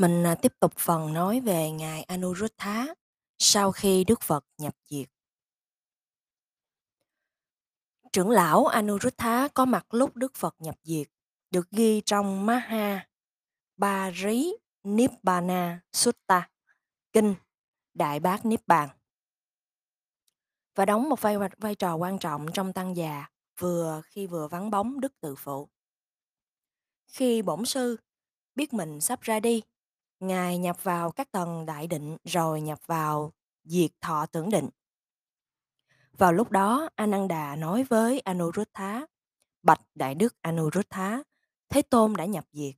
Mình, à, tiếp tục phần nói về ngài Anuruddha sau khi Đức Phật nhập diệt. Trưởng lão Anuruddha có mặt lúc Đức Phật nhập diệt, được ghi trong Maha Parinibbana Sutta, kinh Đại Bát Niết Bàn. Và đóng một vai vai trò quan trọng trong tăng già, vừa khi vừa vắng bóng đức tự phụ. Khi bổn sư biết mình sắp ra đi, ngài nhập vào các tầng đại định rồi nhập vào diệt thọ tưởng định. Vào lúc đó, Ananda nói với Anuruddha, bạch Đại Đức Anuruddha, Thế Tôn đã nhập diệt.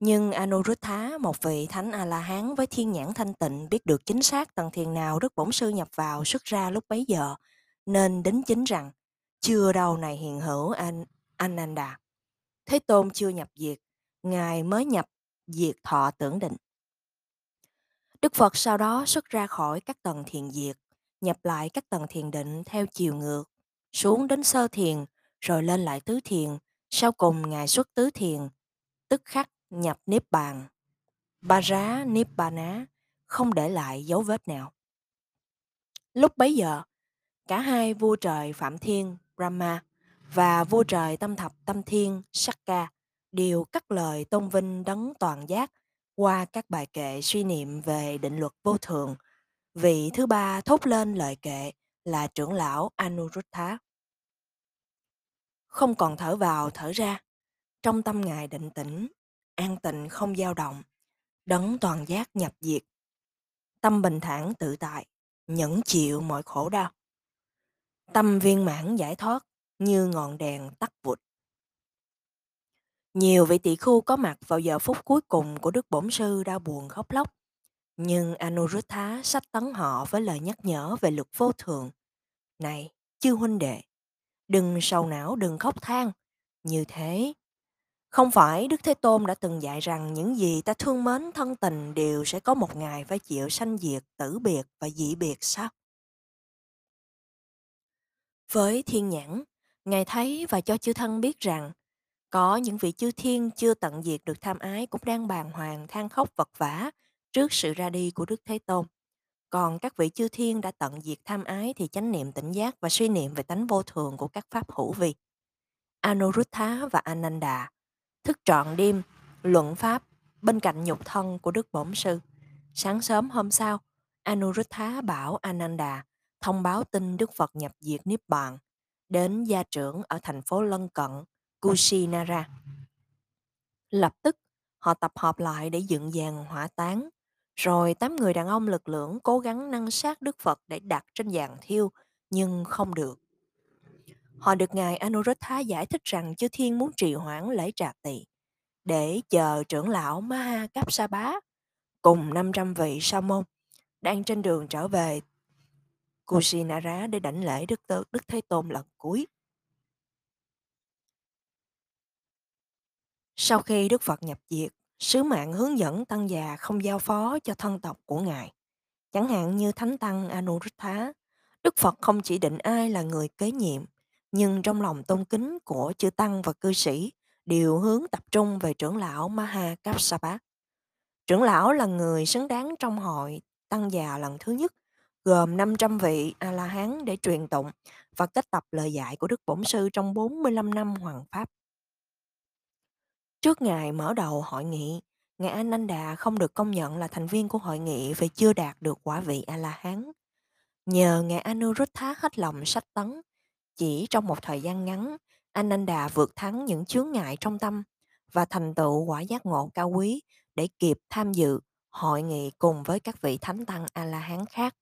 Nhưng Anuruddha, một vị thánh A-la-hán với thiên nhãn thanh tịnh biết được chính xác tầng thiền nào Đức Bổn Sư nhập vào xuất ra lúc bấy giờ, nên đính chính rằng, chưa đâu này hiện hữu An Ananda. Thế Tôn chưa nhập diệt, Ngài mới nhập diệt thọ tưởng định. Đức Phật sau đó xuất ra khỏi các tầng thiền diệt, nhập lại các tầng thiền định theo chiều ngược, xuống đến sơ thiền, rồi lên lại tứ thiền, sau cùng Ngài xuất tứ thiền, tức khắc nhập niếp Bàn. Ba rá niếp Ba Ná, không để lại dấu vết nào. Lúc bấy giờ, cả hai vua trời Phạm Thiên, Brahma và vua trời Tâm Thập Tâm Thiên, Sakka đều cắt lời tôn vinh đấng toàn giác qua các bài kệ suy niệm về định luật vô thường. Vị thứ ba thốt lên lời kệ là trưởng lão Anuruddha. Không còn thở vào thở ra, trong tâm ngài định tĩnh, an tịnh không dao động, đấng toàn giác nhập diệt. Tâm bình thản tự tại, nhẫn chịu mọi khổ đau. Tâm viên mãn giải thoát như ngọn đèn tắt vụt. Nhiều vị tỷ khu có mặt vào giờ phút cuối cùng của Đức Bổn Sư đau buồn khóc lóc. Nhưng Anuruddha sách tấn họ với lời nhắc nhở về luật vô thường. Này, chư huynh đệ, đừng sầu não đừng khóc than. Như thế, không phải Đức Thế Tôn đã từng dạy rằng những gì ta thương mến thân tình đều sẽ có một ngày phải chịu sanh diệt, tử biệt và dị biệt sao? Với thiên nhãn, Ngài thấy và cho chư thân biết rằng có những vị chư thiên chưa tận diệt được tham ái cũng đang bàng hoàng than khóc vật vã trước sự ra đi của Đức Thế Tôn. Còn các vị chư thiên đã tận diệt tham ái thì chánh niệm tỉnh giác và suy niệm về tánh vô thường của các pháp hữu vi. Anuruddha và Ananda thức trọn đêm, luận pháp bên cạnh nhục thân của Đức Bổn Sư. Sáng sớm hôm sau, Anuruddha bảo Ananda thông báo tin Đức Phật nhập diệt Niết Bàn đến gia trưởng ở thành phố lân cận Kushinara. Lập tức, họ tập hợp lại để dựng dàn hỏa táng. Rồi tám người đàn ông lực lưỡng cố gắng nâng sát Đức Phật để đặt trên dàn thiêu, nhưng không được. Họ được Ngài Anuruddha giải thích rằng chư thiên muốn trì hoãn lễ trà tỳ để chờ trưởng lão Maha Kapsabá cùng 500 vị sa môn đang trên đường trở về Kushinara để đảnh lễ Đức, Đức Thế Tôn lần cuối. Sau khi Đức Phật nhập diệt, sứ mạng hướng dẫn tăng già không giao phó cho thân tộc của Ngài. Chẳng hạn như Thánh Tăng Anuruddha, Đức Phật không chỉ định ai là người kế nhiệm, nhưng trong lòng tôn kính của chư Tăng và cư sĩ đều hướng tập trung về trưởng lão Maha Kapsapa. Trưởng lão là người xứng đáng trong hội Tăng già lần thứ nhất, gồm 500 vị A-la-hán để truyền tụng và kết tập lời dạy của Đức Bổn Sư trong 45 năm hoàng pháp. Trước ngày mở đầu hội nghị, Ngài Ananda không được công nhận là thành viên của hội nghị vì chưa đạt được quả vị A-la-hán. Nhờ Ngài Anuruddha hết lòng sách tấn, chỉ trong một thời gian ngắn, Ananda vượt thắng những chướng ngại trong tâm và thành tựu quả giác ngộ cao quý để kịp tham dự hội nghị cùng với các vị thánh tăng A-la-hán khác.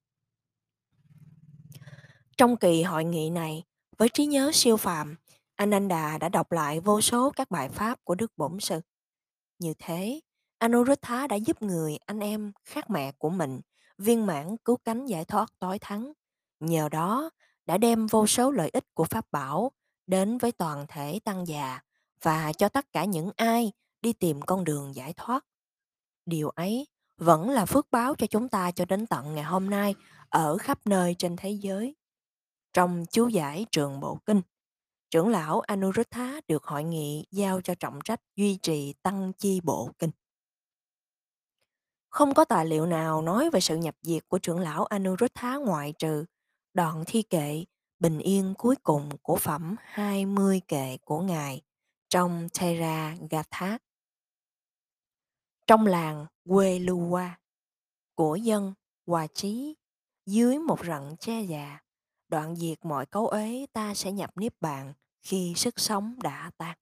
Trong kỳ hội nghị này, với trí nhớ siêu phàm, Ananda đã đọc lại vô số các bài pháp của Đức Bổn Sư. Như thế, Anuruddha đã giúp người anh em khác mẹ của mình viên mãn cứu cánh giải thoát tối thắng. Nhờ đó, đã đem vô số lợi ích của Pháp Bảo đến với toàn thể tăng già và cho tất cả những ai đi tìm con đường giải thoát. Điều ấy vẫn là phước báo cho chúng ta cho đến tận ngày hôm nay ở khắp nơi trên thế giới. Trong chú giải trường Bộ Kinh, trưởng lão Anuruddha được hội nghị giao cho trọng trách duy trì tăng chi bộ kinh. Không có tài liệu nào nói về sự nhập diệt của trưởng lão Anuruddha ngoại trừ đoạn thi kệ bình yên cuối cùng của phẩm 20 kệ của Ngài trong Thera Gatha. Trong làng quê Lua của dân Hòa Chí dưới một rặng che già, đoạn diệt mọi cấu ế ta sẽ nhập niết bàn khi sức sống đã tan.